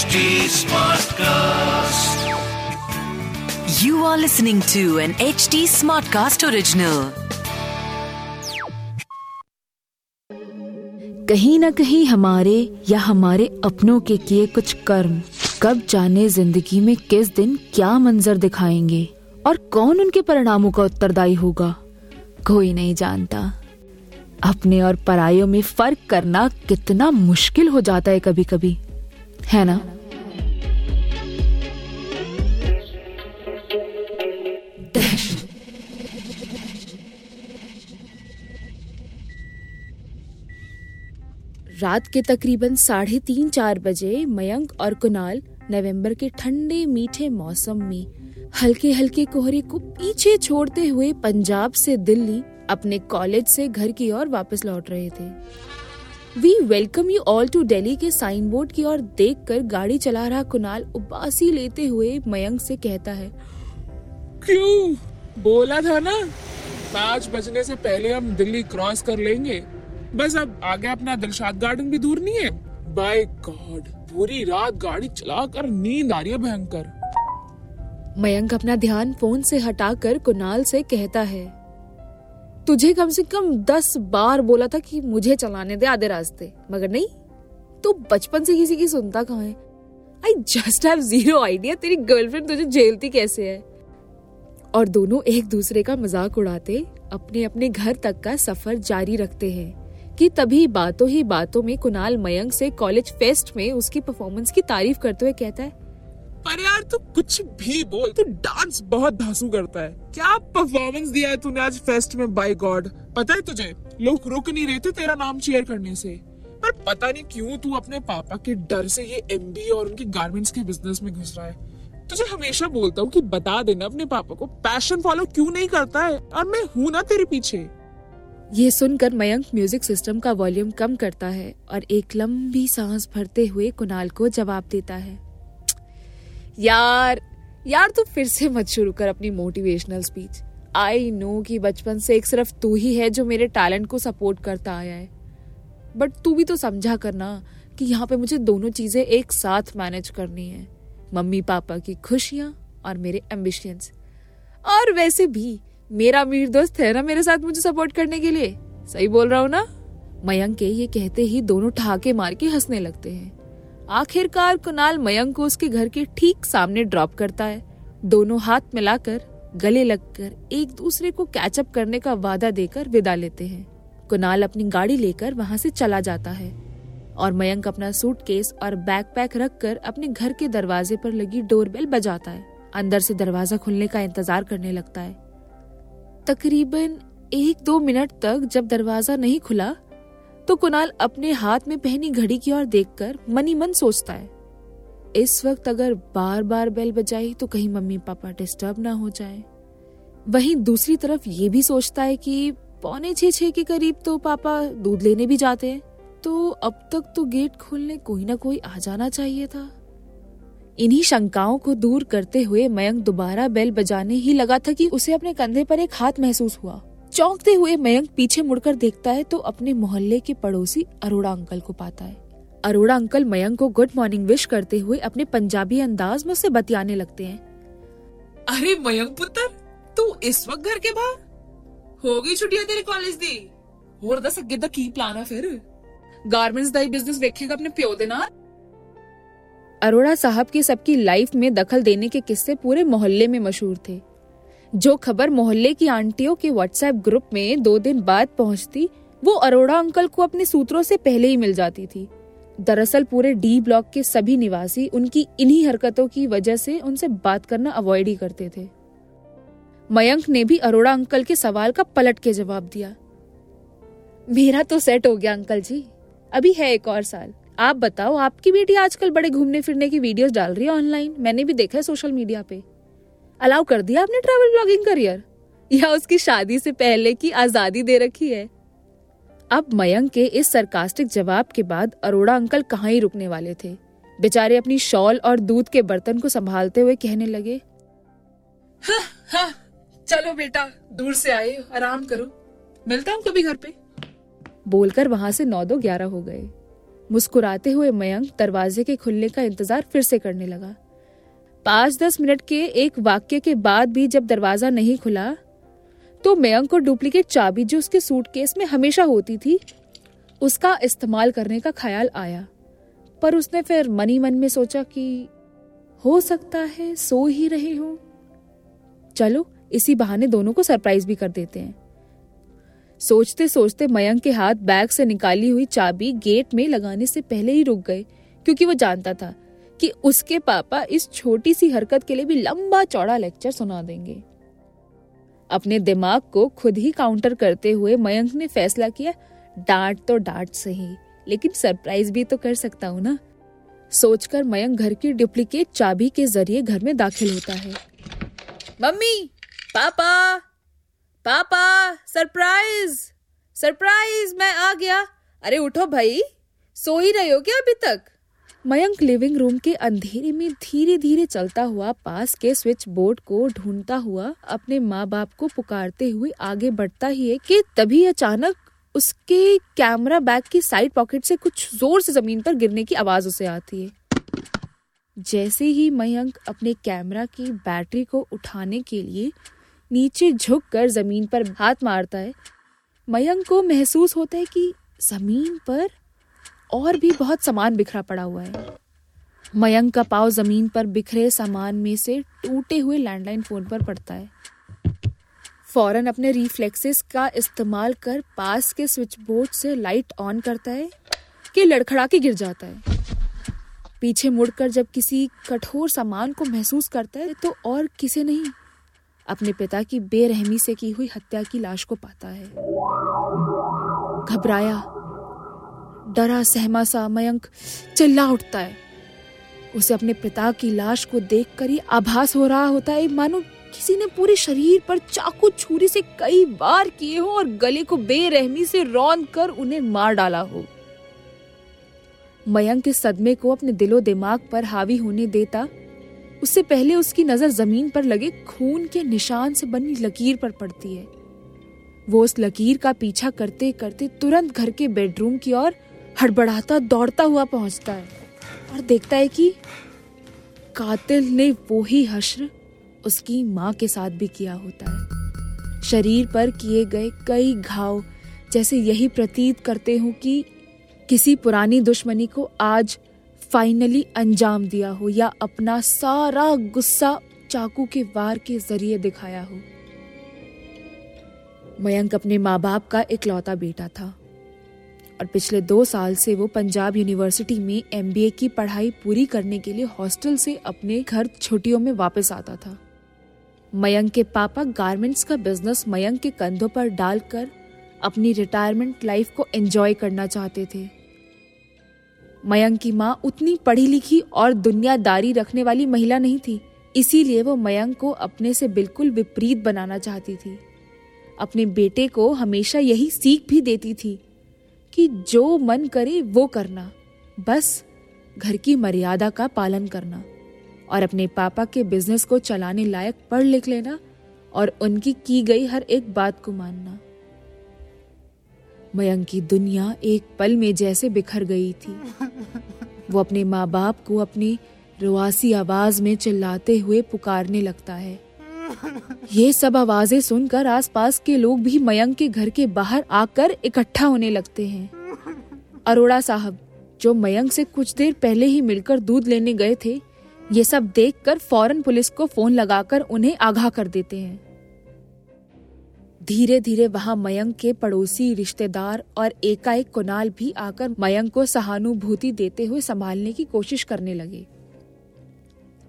HD Smartcast. You are listening to an HD Smartcast original. कहीं न कहीं हमारे या हमारे अपनों के किए कुछ कर्म कब जाने ज़िंदगी में किस दिन क्या मंजर दिखाएँगे और कौन उनके परिणामों का उत्तरदायी होगा कोई नहीं जानता अपने और परायों में फ़र्क करना कितना मुश्किल हो जाता है कभी कभी है ना? रात के तकरीबन साढ़े तीन चार बजे मयंक और कुणाल नवंबर के ठंडे मीठे मौसम में हल्के हल्के कोहरे को पीछे छोड़ते हुए पंजाब से दिल्ली अपने कॉलेज से घर की ओर वापस लौट रहे थे। We welcome you all to Delhi के साइन बोर्ड की ओर देखकर गाड़ी चला रहा कुणाल उबासी लेते हुए मयंक से कहता है क्यों? बोला था ना पाँच बजने से पहले हम दिल्ली क्रॉस कर लेंगे। बस अब आगे अपना दिलशाद गार्डन भी दूर नहीं है। बाय गॉड पूरी रात गाड़ी चलाकर नींद आ रही है भयंकर। मयंक अपना ध्यान फ़ोन से हटाकर कुणाल से कहता है तुझे कम से कम दस बार बोला था कि मुझे चलाने दे आधे रास्ते। मगर नहीं, तू बचपन से किसी की सुनता कहाँ है? I just have zero idea तेरी गर्लफ्रेंड तुझे झेलती कैसे है। और दोनों एक दूसरे का मज़ाक उड़ाते अपने अपने घर तक का सफ़र जारी रखते हैं कि तभी बातों ही बातों में कुणाल मयंक से कॉलेज फेस्ट में उसकी परफॉर्मेंस की तारीफ़ करते हुए कहता है पर यार, तू कुछ भी बोल, तू डांस बहुत धांसू करता है। क्या परफॉर्मेंस दिया है तूने आज फेस्ट में बाय गॉड पता है तुझे, लोग रुक नहीं रहे थे तेरा नाम शेयर करने से। पर पता नहीं क्यों तू अपने पापा के डर से ये एमबी और उनके गारमेंट्स के बिज़नेस में घुस रहा है। तुझे हमेशा बोलता हूँ कि बता देना अपने पापा को पैशन फॉलो क्यों नहीं करता है? और मैं हूँ ना तेरे पीछे। ये सुनकर मयंक म्यूज़िक सिस्टम का वॉल्यूम कम करता है और एक लंबी सांस भरते हुए कुणाल को जवाब देता है। यार यार तू फिर से मत शुरू कर अपनी मोटिवेशनल स्पीच आई नो कि बचपन से एक सिर्फ़ तू ही है जो मेरे टैलेंट को सपोर्ट करता आया है. बट तू भी तो समझा करना कि यहाँ पे मुझे दोनों चीज़ें एक साथ मैनेज करनी है. मम्मी पापा की खुशियाँ और मेरे एम्बिशंस और वैसे भी मेरा अमीर दोस्त है ना मेरे साथ मुझे सपोर्ट करने के लिए? सही बोल रहा हूँ ना? मयंक के ये कहते ही दोनों ठहाके मार के हंसने लगते हैं। आखिरकार कुणाल मयंक को उसके घर के ठीक सामने ड्रॉप करता है। दोनों हाथ मिलाकर, गले लगकर एक दूसरे को कैचअप करने का वादा देकर विदा लेते हैं। कुणाल अपनी गाड़ी लेकर वहाँ से चला जाता है और मयंक अपना सूटकेस और बैकपैक रखकर अपने घर के दरवाजे पर लगी डोरबेल बजाता है। अंदर से दरवाज़ा खुलने का इंतज़ार करने लगता है। तकरीबन एक दो मिनट तक जब दरवाज़ा नहीं खुला तो कुणाल अपने हाथ में पहनी घड़ी की ओर देखकर मनी मन सोचता है, इस वक्त अगर बार बार बेल बजाई तो कहीं मम्मी पापा डिस्टर्ब ना हो जाए। वहीं दूसरी तरफ़ ये भी सोचता है कि पौने छह छह के करीब तो पापा दूध लेने भी जाते हैं तो अब तक तो गेट खोलने कोई ना कोई आ जाना चाहिए था। इन्हीं शंकाओं को दूर करते हुए मयंक दोबारा बेल बजाने ही लगा था कि उसे अपने कंधे पर एक हाथ महसूस हुआ। चौंकते हुए मयंक पीछे मुड़कर देखता है तो अपने मोहल्ले के पड़ोसी अरोड़ा अंकल को पाता है अरोड़ा अंकल मयंक को गुड मॉर्निंग विश करते हुए अपने पंजाबी अंदाज में उससे बतियाने लगते हैं अरे मयंक पुत्र तू इस वक्त घर के बाहर हो गई छुट्टियां तेरे कॉलेज दी ਹੋਰ ਦੱਸ ਅੱਗੇ ਦਾ ਕੀ ਪਲਾਨ ਹੈ ਫਿਰ ਗਾਰਮੈਂਟਸ ਦਾ ਹੀ ਬਿਜ਼ਨਸ ਵੇਖੇਗਾ ਆਪਣੇ ਪਿਓ ਦੇ ਨਾਲ अरोड़ा साहब की सबकी लाइफ में दखल देने के किस्से पूरे मोहल्ले में मशहूर थे जो खबर मोहल्ले की आंटियों के व्हाट्सएप ग्रुप में दो दिन बाद पहुँचती, वो अरोड़ा अंकल को अपने सूत्रों से पहले ही मिल जाती थी। दरअसल पूरे डी ब्लॉक के सभी निवासी उनकी इन्हीं हरकतों की वजह से उनसे बात करना अवॉइड ही करते थे। मयंक ने भी अरोड़ा अंकल के सवाल का पलट के जवाब दिया। मेरा तो सेट हो गया अंकल जी। अभी है एक और साल। आप बताओ, आपकी बेटी आजकल बड़े घूमने फिरने की वीडियोस डाल रही है ऑनलाइन मैंने भी देखा है सोशल मीडिया पे। अलाउ कर दिया आपने ट्रैवल ब्लॉगिंग करियर या उसकी शादी से पहले की आज़ादी दे रखी है? अब मयंक के इस सरकास्टिक जवाब के बाद अरोड़ा अंकल कहाँ ही रुकने वाले थे? बेचारे अपनी शॉल और दूध के बर्तन को संभालते हुए कहने लगे हाँ, हाँ, चलो बेटा दूर से आए आराम करो। मिलता हूँ कभी घर पे? बोलकर वहाँ से नौ दो ग्यारह हो गए। मुस्कुराते हुए मयंक दरवाजे के खुलने का इंतज़ार फिर से करने लगा। पाँच दस मिनट के एक वाक्य के बाद भी जब दरवाज़ा नहीं खुला तो मयंक को डुप्लीकेट चाबी जो उसके सूटकेस में हमेशा होती थी, उसका इस्तेमाल करने का ख्याल आया। पर उसने फिर मनी मन में सोचा कि हो सकता है सो ही रहे हो। चलो, इसी बहाने दोनों को सरप्राइज़ भी कर देते हैं। सोचते सोचते मयंक के हाथ बैग से निकाली हुई चाबी गेट में लगाने से पहले ही रुक गए, क्योंकि वो जानता था कि उसके पापा इस छोटी सी हरकत के लिए भी लंबा चौड़ा लेक्चर सुना देंगे। अपने दिमाग को खुद ही काउंटर करते हुए मयंक ने फैसला किया, डांट तो डांट सही, लेकिन सरप्राइज़ भी तो कर सकता हूँ ना? सोचकर मयंक घर की डुप्लीकेट चाबी के ज़रिए घर में दाखिल होता है। मम्मी, पापा पापा, सरप्राइज़ सरप्राइज़, मैं आ गया। अरे उठो भाई, सो ही रहे हो क्या अभी तक? मयंक लिविंग रूम के अंधेरे में धीरे धीरे चलता हुआ पास के स्विच बोर्ड को ढूंढता हुआ अपने माँ बाप को पुकारते हुए आगे बढ़ता ही है कि तभी अचानक उसके कैमरा बैग की साइड पॉकेट से कुछ ज़ोर से ज़मीन पर गिरने की आवाज़ उसे आती है। जैसे ही मयंक अपने कैमरा की बैटरी को उठाने के लिए नीचे झुक कर ज़मीन पर हाथ मारता है, मयंक को महसूस होता है कि ज़मीन पर और भी बहुत सामान बिखरा पड़ा हुआ है। मयंक का पाव ज़मीन पर बिखरे सामान में से टूटे हुए लैंडलाइन फ़ोन पर पड़ता है। फ़ौरन अपने रिफ्लेक्सेस का इस्तेमाल कर पास के स्विच बोर्ड से लाइट ऑन करता है कि लड़खड़ा के गिर जाता है। पीछे मुड़कर जब किसी कठोर सामान को महसूस करता है तो और किसे नहीं? अपने पिता की बेरहमी से की हुई हत्या की लाश को पाता है। घबराया डरा सहमा सा मयंक चिल्ला उठता है। उसे अपने पिता की लाश को देखकर ही आभास हो रहा होता है। मानो किसी ने पूरे शरीर पर चाकू छुरी से कई बार किए हो और गले को बेरहमी से रौंद कर उन्हें मार डाला हो। मयंक के सदमे को अपने दिलो दिमाग पर हावी होने देता। उससे पहले उसकी नज़र ज़मीन पर लगे खून के निशान से बनी लकीर पर पड़ती है। वो उस लकीर का पीछा करते करते तुरंत घर के बेडरूम की ओर हड़बड़ाता, दौड़ता हुआ पहुँचता है और देखता है कि कातिल ने वो ही हश्र उसकी माँ के साथ भी किया होता है। शरीर पर किए गए कई घाव जैसे यही प्रतीत करते हो कि किसी पुरानी दुश्मनी को आज फाइनली अंजाम दिया हो या अपना सारा गुस्सा चाकू के वार के ज़रिए दिखाया हो। मयंक अपने माँ बाप का इकलौता बेटा था। और पिछले दो साल से वो पंजाब यूनिवर्सिटी में एमबीए की पढ़ाई पूरी करने के लिए हॉस्टल से अपने घर छुट्टियों में वापस आता था। मयंक के पापा गारमेंट्स का बिज़नेस मयंक के कंधों पर डालकर अपनी रिटायरमेंट लाइफ को एंजॉय करना चाहते थे। मयंक की माँ उतनी पढ़ी लिखी और दुनियादारी रखने वाली महिला नहीं थी, इसीलिए वो मयंक को अपने से बिल्कुल विपरीत बनाना चाहती थी। अपने बेटे को हमेशा यही सीख भी देती थी कि जो मन करे वो करना। बस घर की मर्यादा का पालन करना और अपने पापा के बिज़नेस को चलाने लायक पढ़ लिख लेना और उनकी की गई हर एक बात को मानना। मयंक की दुनिया एक पल में जैसे बिखर गई थी। वो अपने माँ बाप को अपनी रुआसी आवाज़ में चिल्लाते हुए पुकारने लगता है। ये सब आवाज़ें सुनकर आसपास के लोग भी मयंक के घर के बाहर आकर इकट्ठा होने लगते हैं। अरोड़ा साहब, जो मयंक से कुछ देर पहले ही मिलकर दूध लेने गए थे, ये सब देखकर फ़ौरन पुलिस को फ़ोन लगाकर उन्हें आगाह कर देते हैं। धीरे धीरे वहाँ मयंक के पड़ोसी रिश्तेदार और एकाएक कुणाल भी आकर मयंक को सहानुभूति देते हुए संभालने की कोशिश करने लगे।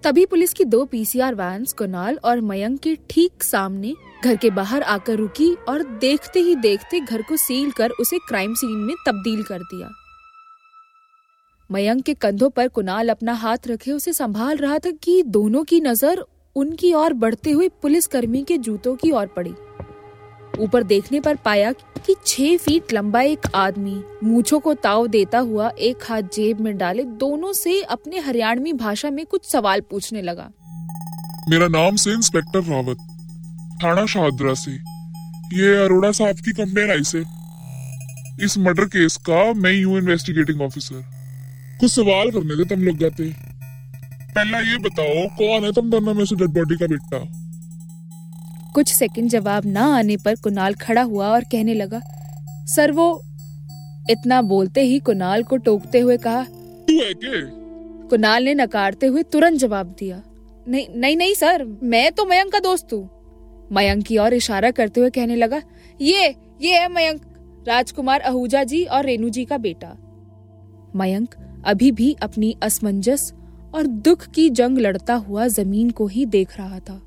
तभी पुलिस की दो पीसीआर वैन्स कुनाल और मयंक के ठीक सामने घर के बाहर आकर रुकी और देखते ही देखते घर को सील कर उसे क्राइम सीन में तब्दील कर दिया। मयंक के कंधों पर कुनाल अपना हाथ रखे उसे संभाल रहा था कि दोनों की नज़र उनकी ओर बढ़ते हुए पुलिसकर्मी के जूतों की ओर पड़ी। ऊपर देखने पर पाया कि छह फीट लंबा एक आदमी मूछों को ताव देता हुआ एक हाथ जेब में डाले दोनों से अपने हरियाणवी भाषा में कुछ सवाल पूछने लगा। मेरा नाम से इंस्पेक्टर रावत, थाना शाहदरा से। ये अरोड़ा साहब की कंप्लेन आई से। इस मर्डर केस का मैं हूँ इन्वेस्टिगेटिंग ऑफिसर कुछ सवाल करने थे तुम लोग जाते। पहला ये बताओ, कौन है तुम दोनों में से डेड बॉडी का बेटा? कुछ सेकंड जवाब ना आने पर कुणाल खड़ा हुआ और कहने लगा सर वो इतना बोलते ही कुणाल को टोकते हुए कहा तू है के कुणाल ने नकारते हुए तुरंत जवाब दिया नहीं नहीं नहीं सर मैं तो मयंक का दोस्त हूँ। मयंक की ओर इशारा करते हुए कहने लगा ये ये है मयंक राजकुमार आहूजा जी और रेणु जी का बेटा। मयंक अभी भी अपनी असमंजस और दुख की जंग लड़ता हुआ ज़मीन को ही देख रहा था।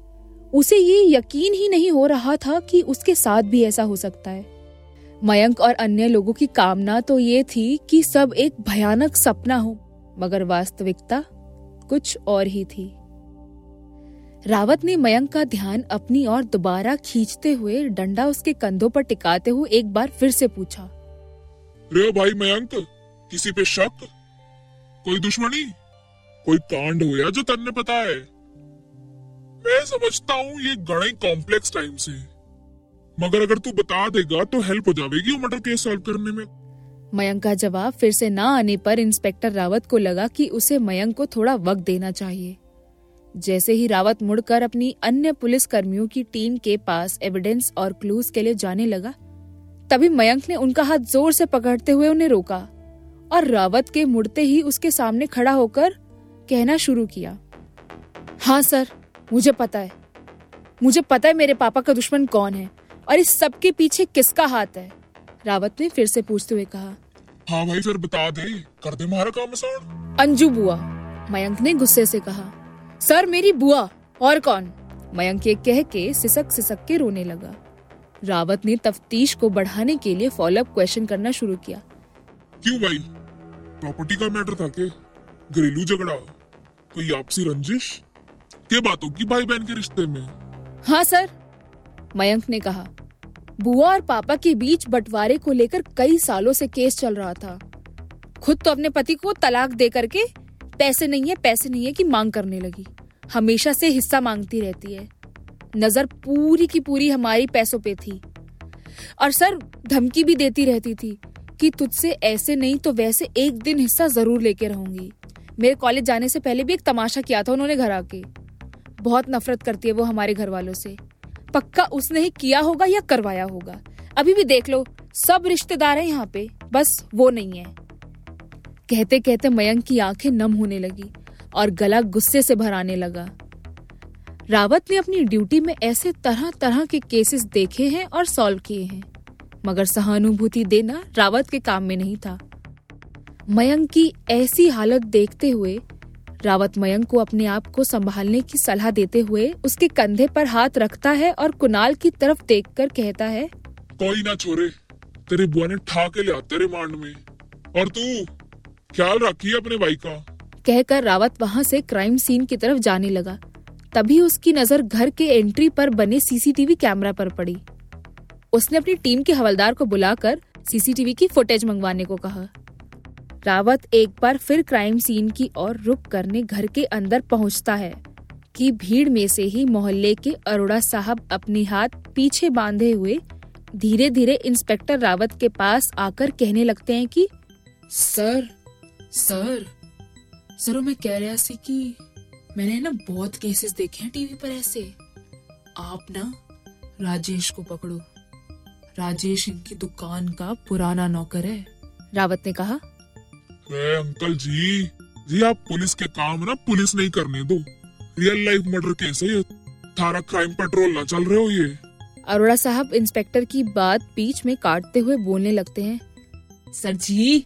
उसे ये यकीन ही नहीं हो रहा था कि उसके साथ भी ऐसा हो सकता है। मयंक और अन्य लोगों की कामना तो ये थी कि सब एक भयानक सपना हो, मगर वास्तविकता कुछ और ही थी। रावत ने मयंक का ध्यान अपनी ओर दोबारा खींचते हुए डंडा उसके कंधों पर टिकाते हुए एक बार फिर से पूछा। रे भाई मयंक, किसी पे शक? कोई दुश्मनी? कोई कांड हुआ जो तन्ने पता है? मैं समझता हूँ ये गणे कॉम्प्लेक्स टाइम से मगर अगर तू बता देगा तो हेल्प हो जाएगी वो मर्डर केस सॉल्व करने में। मयंक का जवाब फिर से ना आने पर इंस्पेक्टर रावत को लगा कि उसे मयंक को थोड़ा वक्त देना चाहिए। जैसे ही रावत मुड़कर अपनी अन्य पुलिस कर्मियों की टीम के पास एविडेंस और क्लूज के लिए जाने लगा, तभी मयंक ने उनका हाथ ज़ोर से पकड़ते हुए उन्हें रोका और रावत के मुड़ते ही उसके सामने खड़ा होकर कहना शुरू किया। हाँ सर। मुझे पता है। मुझे पता है मेरे पापा का दुश्मन कौन है और इस सब के पीछे किसका हाथ है? रावत ने फिर से पूछते हुए कहा हाँ भाई फिर बता दे। कर दे हमारा काम आसान अंजू बुआ। मयंक ने गुस्से से कहा सर मेरी बुआ और कौन? मयंक ये कह के सिसक सिसक के रोने लगा। रावत ने तफ्तीश को बढ़ाने के लिए फॉलोअप क्वेश्चन करना शुरू किया। क्यों भाई? प्रॉपर्टी का मैटर था के? घरेलू झगड़ा? कोई आपसी रंजिश? के बातों की भाई बहन के रिश्ते में। हाँ सर। मयंक ने कहा, बुआ और पापा के बीच बंटवारे को लेकर कई सालों से केस चल रहा था। खुद तो अपने पति को तलाक दे करके पैसे नहीं है, पैसे नहीं है कि मांग करने लगी। हमेशा से हिस्सा मांगती रहती है। नज़र पूरी की पूरी हमारी पैसों पे थी। और सर, धमकी भी देती रहती थी कि तुझसे ऐसे नहीं तो वैसे एक दिन हिस्सा ज़रूर लेके रहूँगी। मेरे कॉलेज जाने से पहले भी एक तमाशा किया था उन्होंने घर आके। बहुत नफरत करती है वो हमारे घर वालों से। पक्का उसने ही किया होगा या करवाया होगा? अभी भी देख लो, सब रिश्तेदार हैं यहाँ पे, बस वो नहीं है। कहते कहते मयंक की आँखें नम होने लगी और गला गुस्से से भराने लगा। रावत ने अपनी ड्यूटी में ऐसे तरह तरह के केसेस देखे हैं और सॉल्व किए हैं। मगर सहानुभूति देना रावत के काम में नहीं था। मयंक की ऐसी हालत देखते हुए रावत मयंक को अपने आप को संभालने की सलाह देते हुए उसके कंधे पर हाथ रखता है और कुणाल की तरफ़ देखकर कहता है कोई ना छोरे तेरी बुआ ने ठा के लिया तेरे मांड में। और तू ख्याल रखी अपने भाई का। कहकर रावत वहाँ से क्राइम सीन की तरफ़ जाने लगा। तभी उसकी नज़र घर के एंट्री पर बने सीसीटीवी कैमरा पर पड़ी। उसने अपनी टीम के हवलदार को बुलाकर सीसीटीवी की फुटेज मंगवाने को कहा। रावत एक बार फिर क्राइम सीन की ओर रुक करने घर के अंदर पहुँचता है कि भीड़ में से ही मोहल्ले के अरोड़ा साहब अपने हाथ पीछे बांधे हुए धीरे धीरे इंस्पेक्टर रावत के पास आकर कहने लगते हैं कि, सर सर सर मैं कह रहा सी कि मैंने ना बहुत केसेस देखे हैं टीवी पर ऐसे। आप ना राजेश को पकड़ो। राजेश इनकी दुकान का पुराना नौकर है। रावत ने कहा अरे अंकल जी जी आप पुलिस के काम ना पुलिस नहीं करने दो। रियल लाइफ मर्डर केस है ये। थारा क्राइम पेट्रोल ना चल रहे हो ये। अरोड़ा साहब इंस्पेक्टर की बात बीच में काटते हुए बोलने लगते हैं। सर जी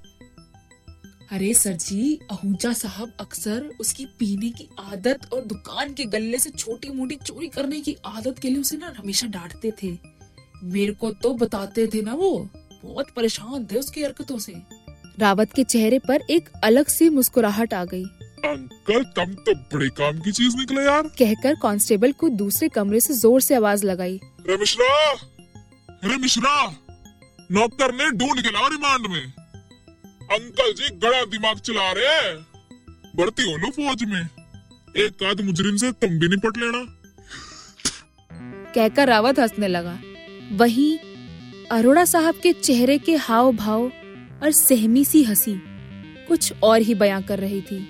अरे सर जी आहूजा साहब अक्सर उसकी पीने की आदत और दुकान के गल्ले से छोटी मोटी चोरी करने की आदत के लिए उसे ना हमेशा डांटते थे। मेरे को तो बताते थे ना वो बहुत परेशान थे उसकी हरकतों से। रावत के चेहरे पर एक अलग सी मुस्कुराहट आ गई। अंकल तुम तो बड़े काम की चीज़ निकले यार। कहकर कांस्टेबल को दूसरे कमरे से ज़ोर से आवाज़ लगाई। रे मिश्रा! रे मिश्रा! नौकर ने ढूंढ के लाओ रिमांड में। अंकल जी गड़ा दिमाग चला रहे हैं। भर्ती हो लो फौज में। एक आध मुजरिम से तुम भी निपट लेना। कहकर रावत हंसने लगा। वहीं अरोड़ा साहब के चेहरे के हाव भाव और सहमी सी हँसी। कुछ और ही बयां कर रही थी।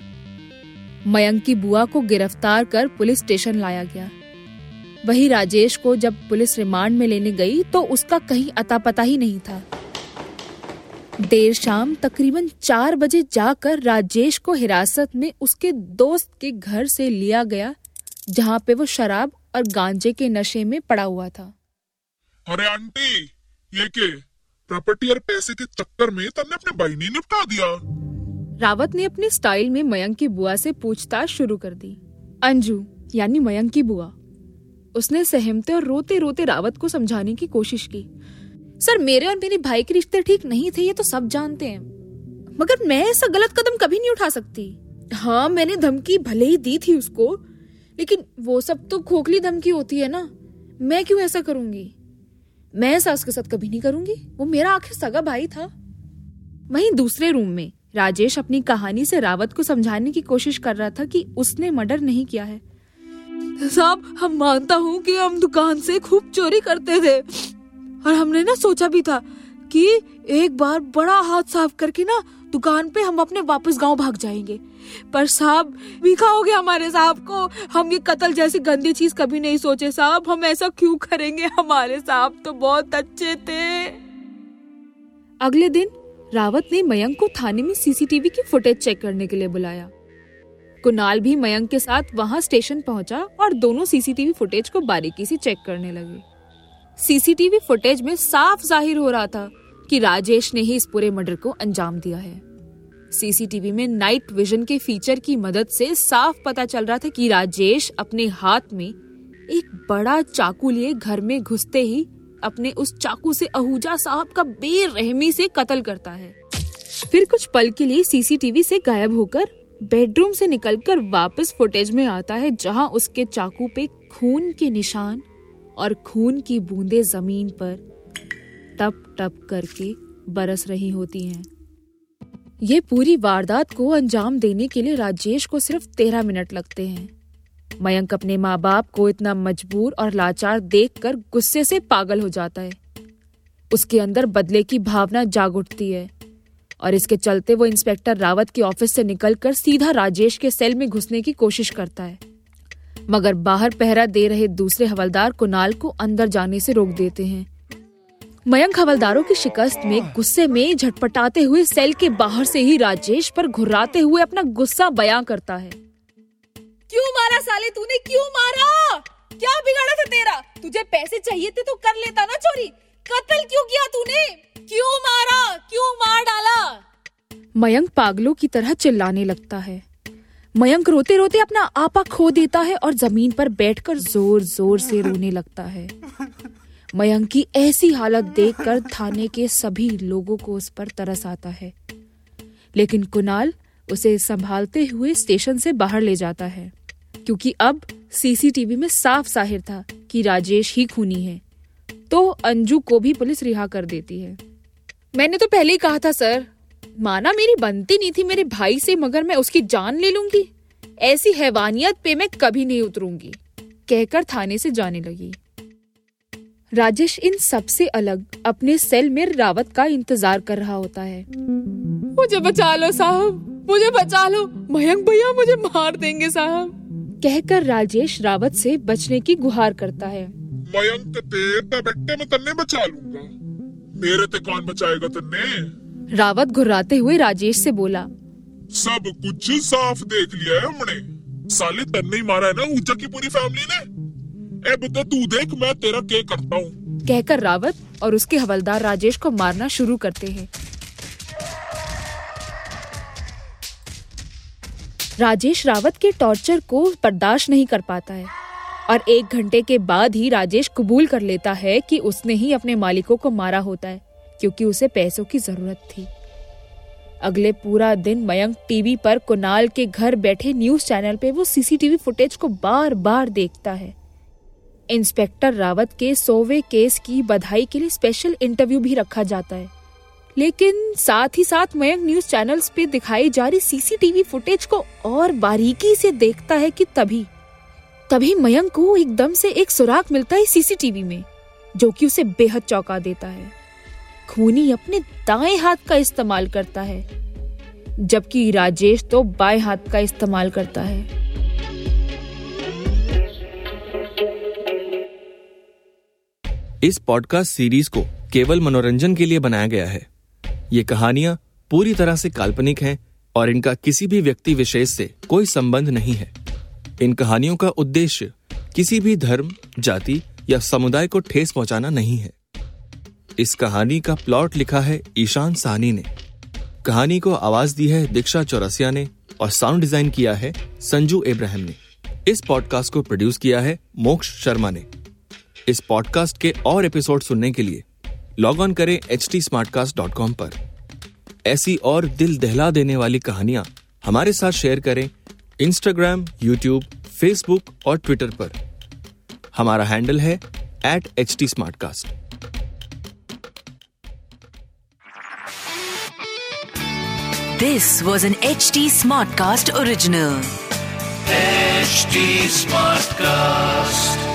मयंक की बुआ को गिरफ़्तार कर पुलिस स्टेशन लाया गया। वही राजेश को जब पुलिस रिमांड में लेने गई तो उसका कहीं अता पता ही नहीं था। देर शाम तकरीबन चार बजे जाकर राजेश को हिरासत में उसके दोस्त के घर से लिया गया, जहाँ पे वो शराब और गांजे के नशे में पड़ा हुआ था। अरे आंटी, ये के? प्रॉपर्टी और पैसे के चक्कर में तन्ने अपने भाई ने निपटा दिया। रावत ने अपने स्टाइल में मयंक की बुआ से पूछताछ शुरू कर दी। अंजू, यानी मयंक की बुआ। उसने सहमते और रोते रोते रावत को समझाने की कोशिश की। सर, मेरे और मेरे भाई के रिश्ते ठीक नहीं थे, ये तो सब जानते हैं। मगर मैं ऐसा गलत कदम कभी नहीं उठा सकती। हाँ मैंने धमकी भले ही दी थी उसको, लेकिन वो सब तो खोखली धमकी होती है ना। मैं क्यों ऐसा करूँगी? मैं ऐसा उसके साथ कभी नहीं करूँगी। वो मेरा आखिर सगा भाई था। वहीं दूसरे रूम में, राजेश अपनी कहानी से रावत को समझाने की कोशिश कर रहा था कि उसने मर्डर नहीं किया है। साहब, हम मानता हूँ कि हम दुकान से खूब चोरी करते थे। और हमने ना सोचा भी था कि एक बार बड़ा हाथ साफ़ करके ना दुकान पे हम अपने वापस गाँव भाग जाएँगे। पर साहब भीखा हो गया हमारे साहब को। हम ये कत्ल जैसी गंदी चीज़ कभी नहीं सोचे साहब। हम ऐसा क्यों करेंगे? हमारे साहब तो बहुत अच्छे थे। अगले दिन, रावत ने मयंक को थाने में सीसीटीवी की फुटेज चेक करने के लिए बुलाया। कुणाल भी मयंक के साथ वहाँ स्टेशन पहुँचा और दोनों सीसीटीवी फुटेज को बारीकी से चेक करने लगे। सीसीटीवी फुटेज में साफ़ ज़ाहिर हो रहा था कि राजेश ने ही इस पूरे मर्डर को अंजाम दिया है। सीसीटीवी में नाइट विजन के फीचर की मदद से साफ़ पता चल रहा था कि राजेश अपने हाथ में एक बड़ा चाकू लिए घर में घुसते ही अपने उस चाकू से आहूजा साहब का बेरहमी से कत्ल करता है फिर कुछ पल के लिए सीसीटीवी से गायब होकर बेडरूम से निकलकर वापस फुटेज में आता है, जहाँ उसके चाकू पे खून के निशान और खून की बूंदें ज़मीन पर टप टप करके बरस रही होती हैं। ये पूरी वारदात को अंजाम देने के लिए राजेश को सिर्फ़ तेरह मिनट लगते हैं। मयंक अपने माँ बाप को इतना मजबूर और लाचार देखकर गुस्से से पागल हो जाता है। उसके अंदर बदले की भावना जाग उठती है और इसके चलते वो इंस्पेक्टर रावत के ऑफ़िस से निकलकर सीधा राजेश के सेल में घुसने की कोशिश करता है। मगर बाहर पहरा दे रहे दूसरे हवलदार कुणाल को अंदर जाने से रोक देते हैं। मयंक हवलदारों की शिकस्त में गुस्से में झटपटाते हुए सेल के बाहर से ही राजेश पर घुर्राते हुए अपना गुस्सा बयां करता है। क्यों मारा साले? तूने क्यों मारा? क्या बिगाड़ा था तेरा? तुझे पैसे चाहिए थे तो कर लेता ना चोरी। कत्ल क्यों किया तूने? क्यों मारा? क्यों मार डाला? मयंक पागलों की तरह चिल्लाने लगता है। मयंक रोते रोते अपना आपा खो देता है और ज़मीन पर बैठकर ज़ोर ज़ोर से रोने लगता है। मयंक की ऐसी हालत देखकर थाने के सभी लोगों को उस पर तरस आता है। लेकिन कुणाल उसे संभालते हुए स्टेशन से बाहर ले जाता है, क्योंकि अब सीसीटीवी में साफ़ ज़ाहिर था कि राजेश ही खूनी है। तो अंजू को भी पुलिस रिहा कर देती है। मैंने तो पहले ही कहा था, सर, माना मेरी बनती नहीं थी मेरे भाई से, मगर मैं उसकी जान ले लूँगी। ऐसी हैवानियत पे मैं कभी नहीं उतरूँगी। कहकर थाने से जाने लगी। राजेश इन सबसे अलग अपने सेल में रावत का इंतज़ार कर रहा होता है। मुझे बचा लो साहब मुझे बचा लो। मयंक भैया मुझे मार देंगे साहब। कहकर राजेश रावत से बचने की गुहार करता है। मयंक ते बेटे में तन्ने बचा लूँगा। मेरे ते कौन बचाएगा तन्ने? रावत घुर्राते हुए राजेश से बोला सब कुछ साफ़ देख लिया है हमने। साले तन्ने ही मारा है ना ऊँचा की पूरी फैमिली ने? तो तू देख, मैं तेरा के करता हूँ? कहकर रावत और उसके हवलदार राजेश को मारना शुरू करते हैं। राजेश रावत के टॉर्चर को बर्दाश्त नहीं कर पाता है और एक घंटे के बाद ही राजेश कबूल कर लेता है कि उसने ही अपने मालिकों को मारा होता है, क्योंकि उसे पैसों की ज़रूरत थी। अगले पूरा दिन मयंक टीवी पर कुणाल के घर बैठे न्यूज़ चैनल पे वो सीसीटीवी फुटेज को बार बार देखता है। इंस्पेक्टर रावत के सोवे केस की बधाई के लिए स्पेशल इंटरव्यू भी रखा जाता है। लेकिन साथ ही साथ मयंक न्यूज़ चैनल्स पे दिखाई जा रही सीसीटीवी फुटेज को और बारीकी से देखता है कि तभी तभी मयंक को एकदम से एक सुराग मिलता है सीसीटीवी में, जो कि उसे बेहद चौंका देता है। खूनी अपने दाएँ हाथ का इस्तेमाल करता है, जबकि राजेश तो बाएँ हाथ का इस्तेमाल करता है। इस पॉडकास्ट सीरीज़ को केवल मनोरंजन के लिए बनाया गया है। ये कहानियाँ पूरी तरह से काल्पनिक हैं और इनका किसी भी व्यक्ति विशेष से कोई संबंध नहीं है। इन कहानियों का उद्देश्य किसी भी धर्म, जाति या समुदाय को ठेस पहुंचाना नहीं है। इस कहानी का प्लॉट लिखा है ईशान साहनी ने। कहानी को आवाज़ दी है दीक्षा चौरसिया ने और साउंड डिज़ाइन किया है संजू इब्राहिम ने। इस पॉडकास्ट को प्रोड्यूस किया है मोक्ष शर्मा ने। इस पॉडकास्ट के और एपिसोड सुनने के लिए लॉग ऑन करें एच टी पर ऐसी और दिल दहला देने वाली कहानियाँ हमारे साथ शेयर करें इंस्टाग्राम यूट्यूब फेसबुक और ट्विटर पर हमारा हैंडल है at H T this was an This was an HT Smartcast original. HD Smartcast.